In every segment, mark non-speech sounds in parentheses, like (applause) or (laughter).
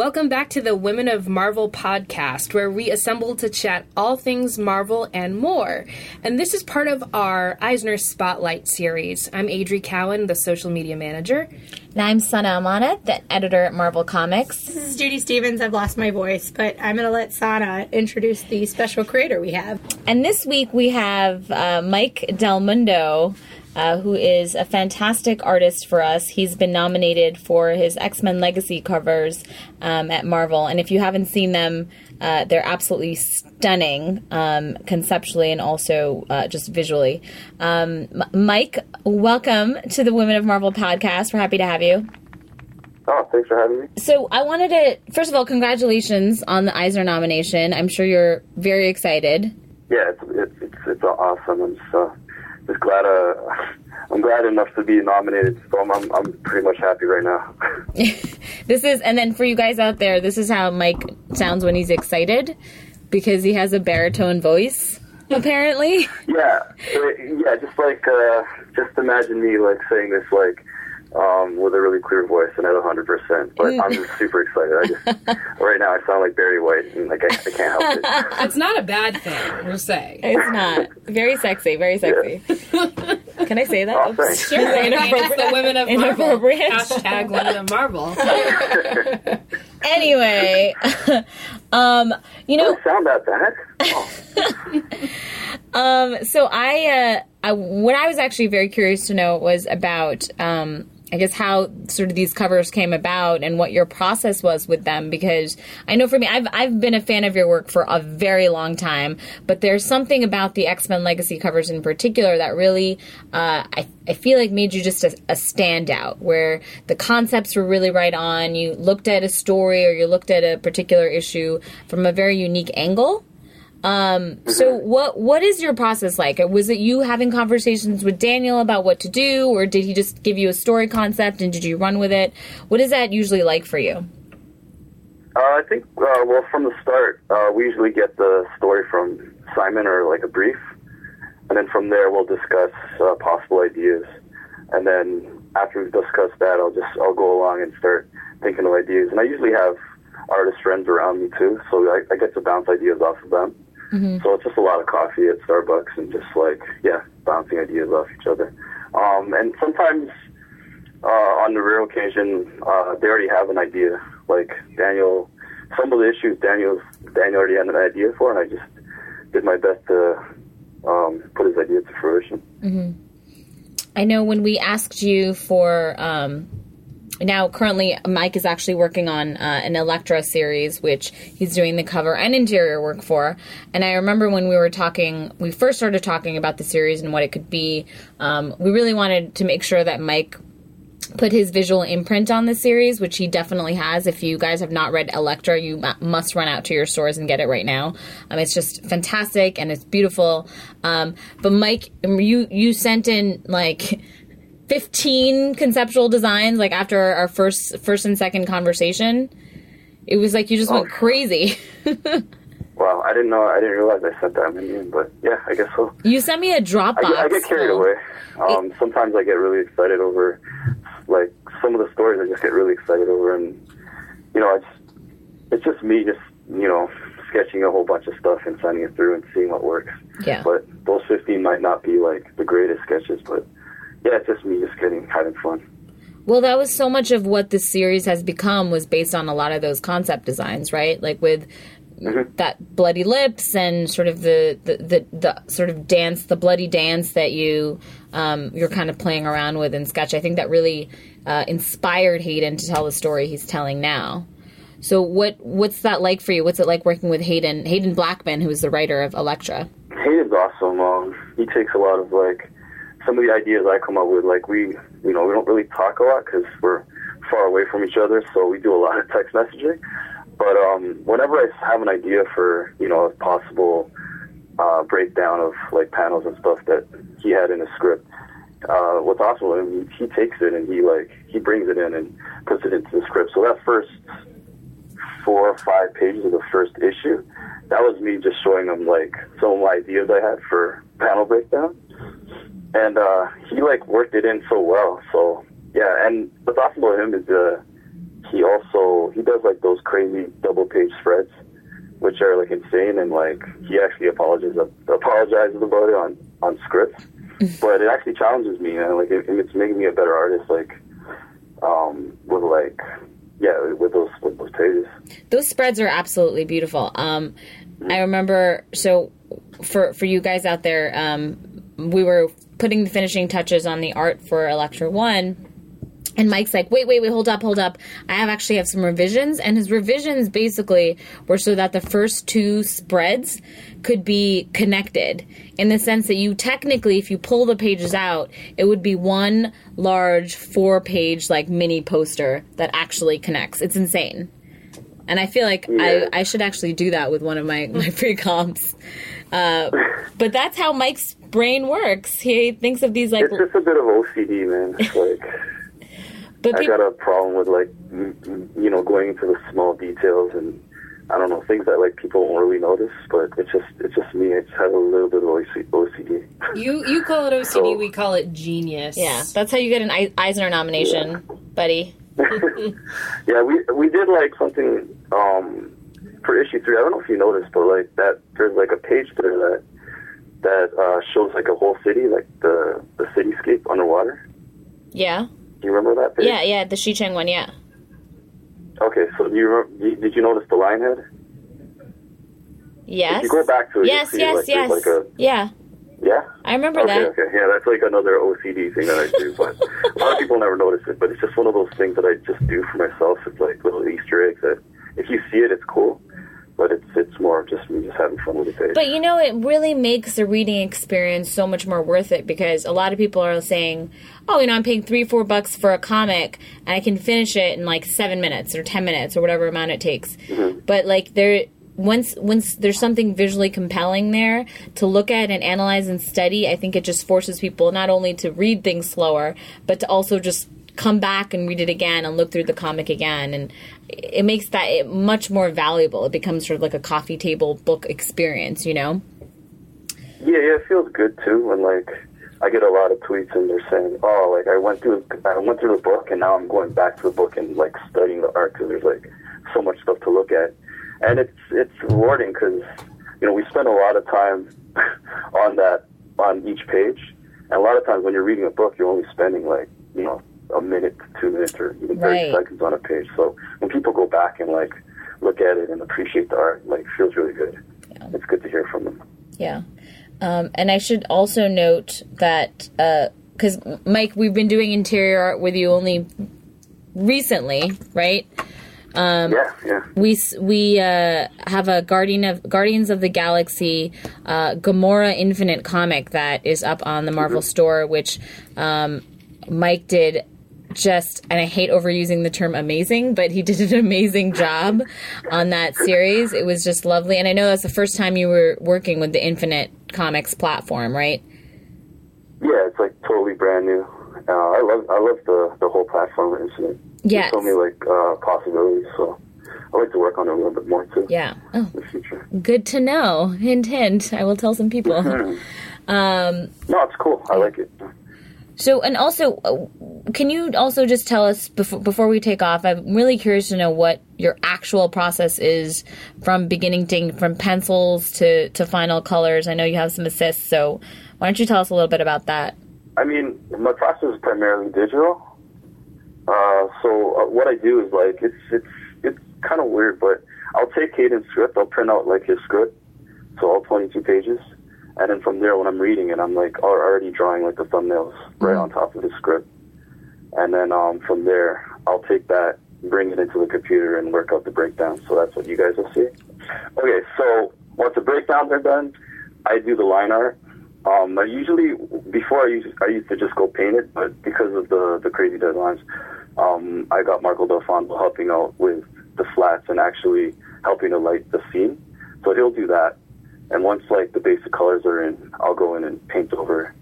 Welcome back to the Women of Marvel podcast, where we assemble to chat all things Marvel and more. And this is part of our Eisner Spotlight series. I'm Adri Cowan, the social media manager. And I'm Sana Amanat, the editor at Marvel Comics. This is Judy Stevens. I've lost my voice, but I'm going to let Sana introduce the special creator we have. And this week we have uh, Mike Del Mundo uh, who is a fantastic artist for us. He's been nominated for his X Men Legacy covers um, at Marvel, and if you haven't seen them, uh, they're absolutely stunning um, conceptually and also uh, just visually. Um, Mike, welcome to the Women of Marvel podcast. We're happy to have you. Oh, thanks for having me. So I wanted to, first of all, congratulations on the Eisner nomination. I'm sure you're very excited. Yeah, it's it's it's, it's awesome. I'm just glad uh, I'm glad enough to be nominated. So I'm I'm, I'm pretty much happy right now. (laughs) (laughs) this is, and then for you guys out there, this is how Mike sounds when he's excited, because he has a baritone voice. Apparently. (laughs) yeah, yeah. Just like uh, just imagine me like saying this like um, with a really clear voice and at 100%. But I'm just super excited. I just, (laughs) right now, I sound like Barry White, and like I, I can't help it. (laughs) It's not a bad thing, we'll say. It's not. Very sexy, very sexy. Yeah. Can I say that? Oh, thanks. Sure. Inappropriate. the women of Marvel. Hashtag women of Marvel. (laughs) anyway, um, you know. sound about that bad. Oh. um, so I, uh, I, what I was actually very curious to know was about, um, I guess how sort of these covers came about and what your process was with them because I know for me I've I've been a fan of your work for a very long time but there's something about the X-Men Legacy covers in particular that really uh, I, I feel like made you just a, a standout where the concepts were really right on. You looked at a story or you looked at a particular issue from a very unique angle um, so what what is your process like? Was it you having conversations with Daniel about what to do, or did he just give you a story concept and did you run with it? What is that usually like for you? Uh, I think uh, well from the start uh, we usually get the story from Simon or like a brief, and then from there we'll discuss uh, possible ideas, and then after we've discussed that, I'll just I'll go along and start thinking of ideas, and I usually have artist friends around me too, so I, I get to bounce ideas off of them. Mm-hmm. So it's just a lot of coffee at Starbucks and just like, yeah, bouncing ideas off each other. Um, and sometimes, uh, on the rare occasion, uh, they already have an idea. Like Daniel, some of the issues Daniel, Daniel already had an idea for, and I just did my best to um, put his idea to fruition. Mm-hmm. I know when we asked you for um, now currently mike is actually working on uh, an elektra series which he's doing the cover and interior work for and i remember when we were talking we first started talking about the series and what it could be um, we really wanted to make sure that mike put his visual imprint on the series, which he definitely has. If you guys have not read Elektra, you must run out to your stores and get it right now. Um, it's just fantastic and it's beautiful. Um, but Mike, you you sent in like 15 conceptual designs like after our first first and second conversation. It was like you just oh. went crazy. (laughs) Wow i didn't know i didn't realize i sent that many in but yeah i guess so. You sent me a dropbox I, I get carried away. Um, it, sometimes i get really excited over like some of the stories i just get really excited over and you know it's it's just me just you know sketching a whole bunch of stuff and sending it through and seeing what works. Yeah. But those 15 might not be like the greatest sketches but yeah, it's just me just getting having fun. Well, that was so much of what this series has become was based on a lot of those concept designs, right? Like with mm-hmm. that bloody lips and sort of the, the, the, the, sort of dance, the bloody dance that you um, you're kind of playing around with in sketch. I think that really uh, inspired Haden to tell the story he's telling now. So what what's that like for you? What's it like working with Haden Haden Blackman, who is the writer of Elektra? Haden's awesome. Um, he takes a lot of like some of the ideas I come up with, like we, you know, we don't really talk a lot because we're far away from each other, so we do a lot of text messaging. But um, whenever I have an idea for, you know, a possible uh, breakdown of like panels and stuff that he had in his script, uh, what's awesome, he, he takes it and he like he brings it in and puts it into the script. So that first four or five pages of the first issue, that was me just showing him like some of ideas I had for panel breakdown and uh, he like worked it in so well. So yeah, and what's awesome about him is uh, he also he does like those crazy double page spreads, which are like insane, and like he actually apologizes apologizes about it on on scripts. (laughs) but it actually challenges me, and like it, it's making me a better artist. Like, um, with like, yeah, with those with those pages. Those spreads are absolutely beautiful. Um, I remember so for for you guys out there, um, we were putting the finishing touches on the art for Elektra One. And Mike's like, wait, wait, wait, hold up, hold up. I have actually have some revisions, and his revisions basically were so that the first two spreads could be connected in the sense that you technically, if you pull the pages out, it would be one large four page like mini poster that actually connects. It's insane. And I feel like Yeah. I, I should actually do that with one of my, my (laughs) pre comps. Uh, but that's how Mike's brain works. He thinks of these like, It's just a bit of OCD, man. It's like (laughs) but I people, got a problem with like m- m- you know going into the small details and I don't know things that like people won't really notice, but it's just it's just me. I just have a little bit of OCD. You you call it OCD, So- we call it genius. yeah, that's how you get an Eisner nomination, buddy. (laughs) Yeah, we we did like something um for issue three. I don't know if you noticed, but like that there's like a page there that that uh, shows like a whole city, like the the cityscape underwater. Yeah, Do you remember that page? yeah, yeah. The Shicheng one, yeah. Okay, so do you remember, did you notice the lion head? Yes. If you go back to it, yes, yes, like, yes. like a yeah, yeah. I remember Okay, that. okay, yeah, that's like another OCD thing that I do, (laughs) but a lot of people never notice it. But it's just one of those things that I just do for myself. It's like little Easter eggs that if you see it, it's cool, but it's it's more of just me just having fun with the page. But you know, it really makes the reading experience so much more worth it because a lot of people are saying, "Oh, you know, I'm paying three, four bucks for a comic, and I can finish it in like seven minutes or ten minutes or whatever amount it takes." Mm-hmm. But like there, once once there's something visually compelling there to look at and analyze and study, I think it just forces people not only to read things slower, but to also just come back and read it again and look through the comic again. And it makes that it much more valuable. It becomes sort of like a coffee table book experience you know? Yeah, yeah, it feels good too when like I get a lot of tweets and they're saying, "Oh, like I went through I went through the book and now I'm going back to the book and like studying the art because there's like so much stuff to look at." And it's it's rewarding because you know we spend a lot of time (laughs) on that on each page, and a lot of times when you're reading a book, you're only spending like you know a minute, two minutes, or even thirty Right. seconds on a page. So when people go back and like look at it and appreciate the art, like feels really good. It's good to hear from them. yeah um, and i should also note that because mike we've been doing interior art with you only recently right yeah, yeah. we we uh, have a guardian of guardians of the galaxy uh, gamora infinite comic that is up on the marvel store which um, mike did just and i hate overusing the term amazing but he (laughs) did an amazing job on that series it was just lovely and i know that's the first time you were working with the infinite comics platform right Yeah, it's like totally brand new. Uh, I love I love the the whole platform incident. It's so many like uh, possibilities. So I like to work on it a little bit more too yeah oh the future. good to know hint hint i will tell some people (laughs) (laughs) um No, it's cool. I like it. So, and also, uh, can you also just tell us before before we take off? I'm really curious to know what your actual process is from beginning to from pencils to to final colors. I know you have some assists, so why don't you tell us a little bit about that? I mean, my process is primarily digital. Uh, so uh, what I do is like it's it's it's kind of weird, but I'll take Haden's script. I'll print out like his script, so all 22 pages, and then from there, when I'm reading it, I'm like already drawing like the thumbnails right on top of the script, and then um, from there, I'll take that, bring it into the computer, and work out the breakdown. So that's what you guys will see. Okay, so once the breakdowns are done, I do the line art. Um, I usually before I used I used to just go paint it, but because of the the crazy deadlines, um, I got Marco D'Alfonso helping out with the flats and actually helping to light the scene. So he'll do that, and once like the basic colors are in, I'll go in and paint over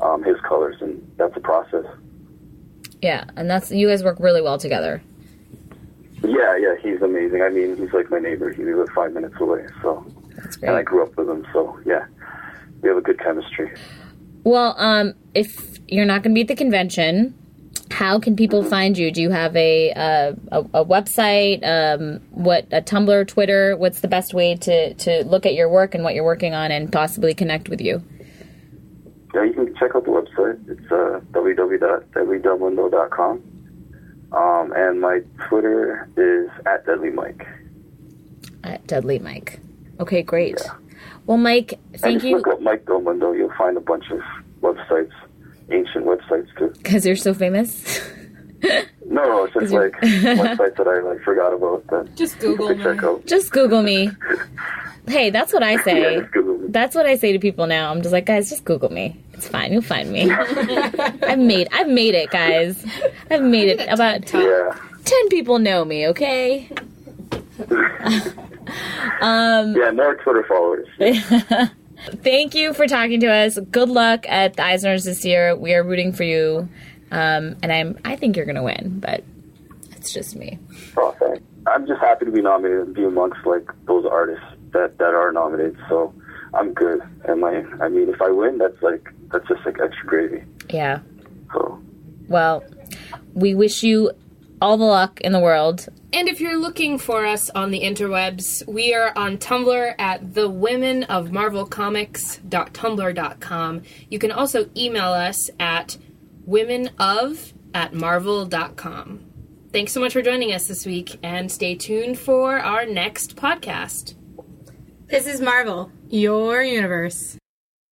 um, his colors, and that's a process. Yeah, and that's you guys work really well together. Yeah, yeah, he's amazing. I mean, he's like my neighbor. He lives five minutes away, so That's and I grew up with him. So yeah, we have a good chemistry. Well, um, if you're not going to be at the convention, how can people find you? Do you have a a, a website? Um, what a Tumblr, Twitter? What's the best way to to look at your work and what you're working on, and possibly connect with you? Yeah, you can check out the website. It's uh, www.deadlydelmundo.com. Um, and my Twitter is at Deadly Mike. At Deadly Mike. Okay, great. Well, Mike, And thank just you look up Mike Del Mundo. You'll find a bunch of websites, ancient websites too. because you're so famous. No, no, it's just (laughs) like websites that I like forgot about that Just Google could check me. out. just Google me. Hey, that's what I (laughs) say. just Google me. That's what I say to people now. I'm just like, guys, just Google me. It's fine. You'll find me. (laughs) I've made I've made it, guys. I've made it. About Yeah. ten people know me. Okay. Um, Yeah, more Twitter followers. Thank you for talking to us. Good luck at the Eisners this year. We are rooting for you, um, and I'm. I think you're gonna win, but it's just me. Oh, thanks. I'm just happy to be nominated and be amongst like those artists that that are nominated. So I'm good. And my, I mean, if I win, that's like that's just like extra gravy. Yeah. So Well, we wish you all the luck in the world. And if you're looking for us on the interwebs, we are on Tumblr at thewomenofmarvelcomics.tumblr.com. You can also email us at womenof at marvel.com. Thanks so much for joining us this week, and stay tuned for our next podcast. This is Marvel, your universe.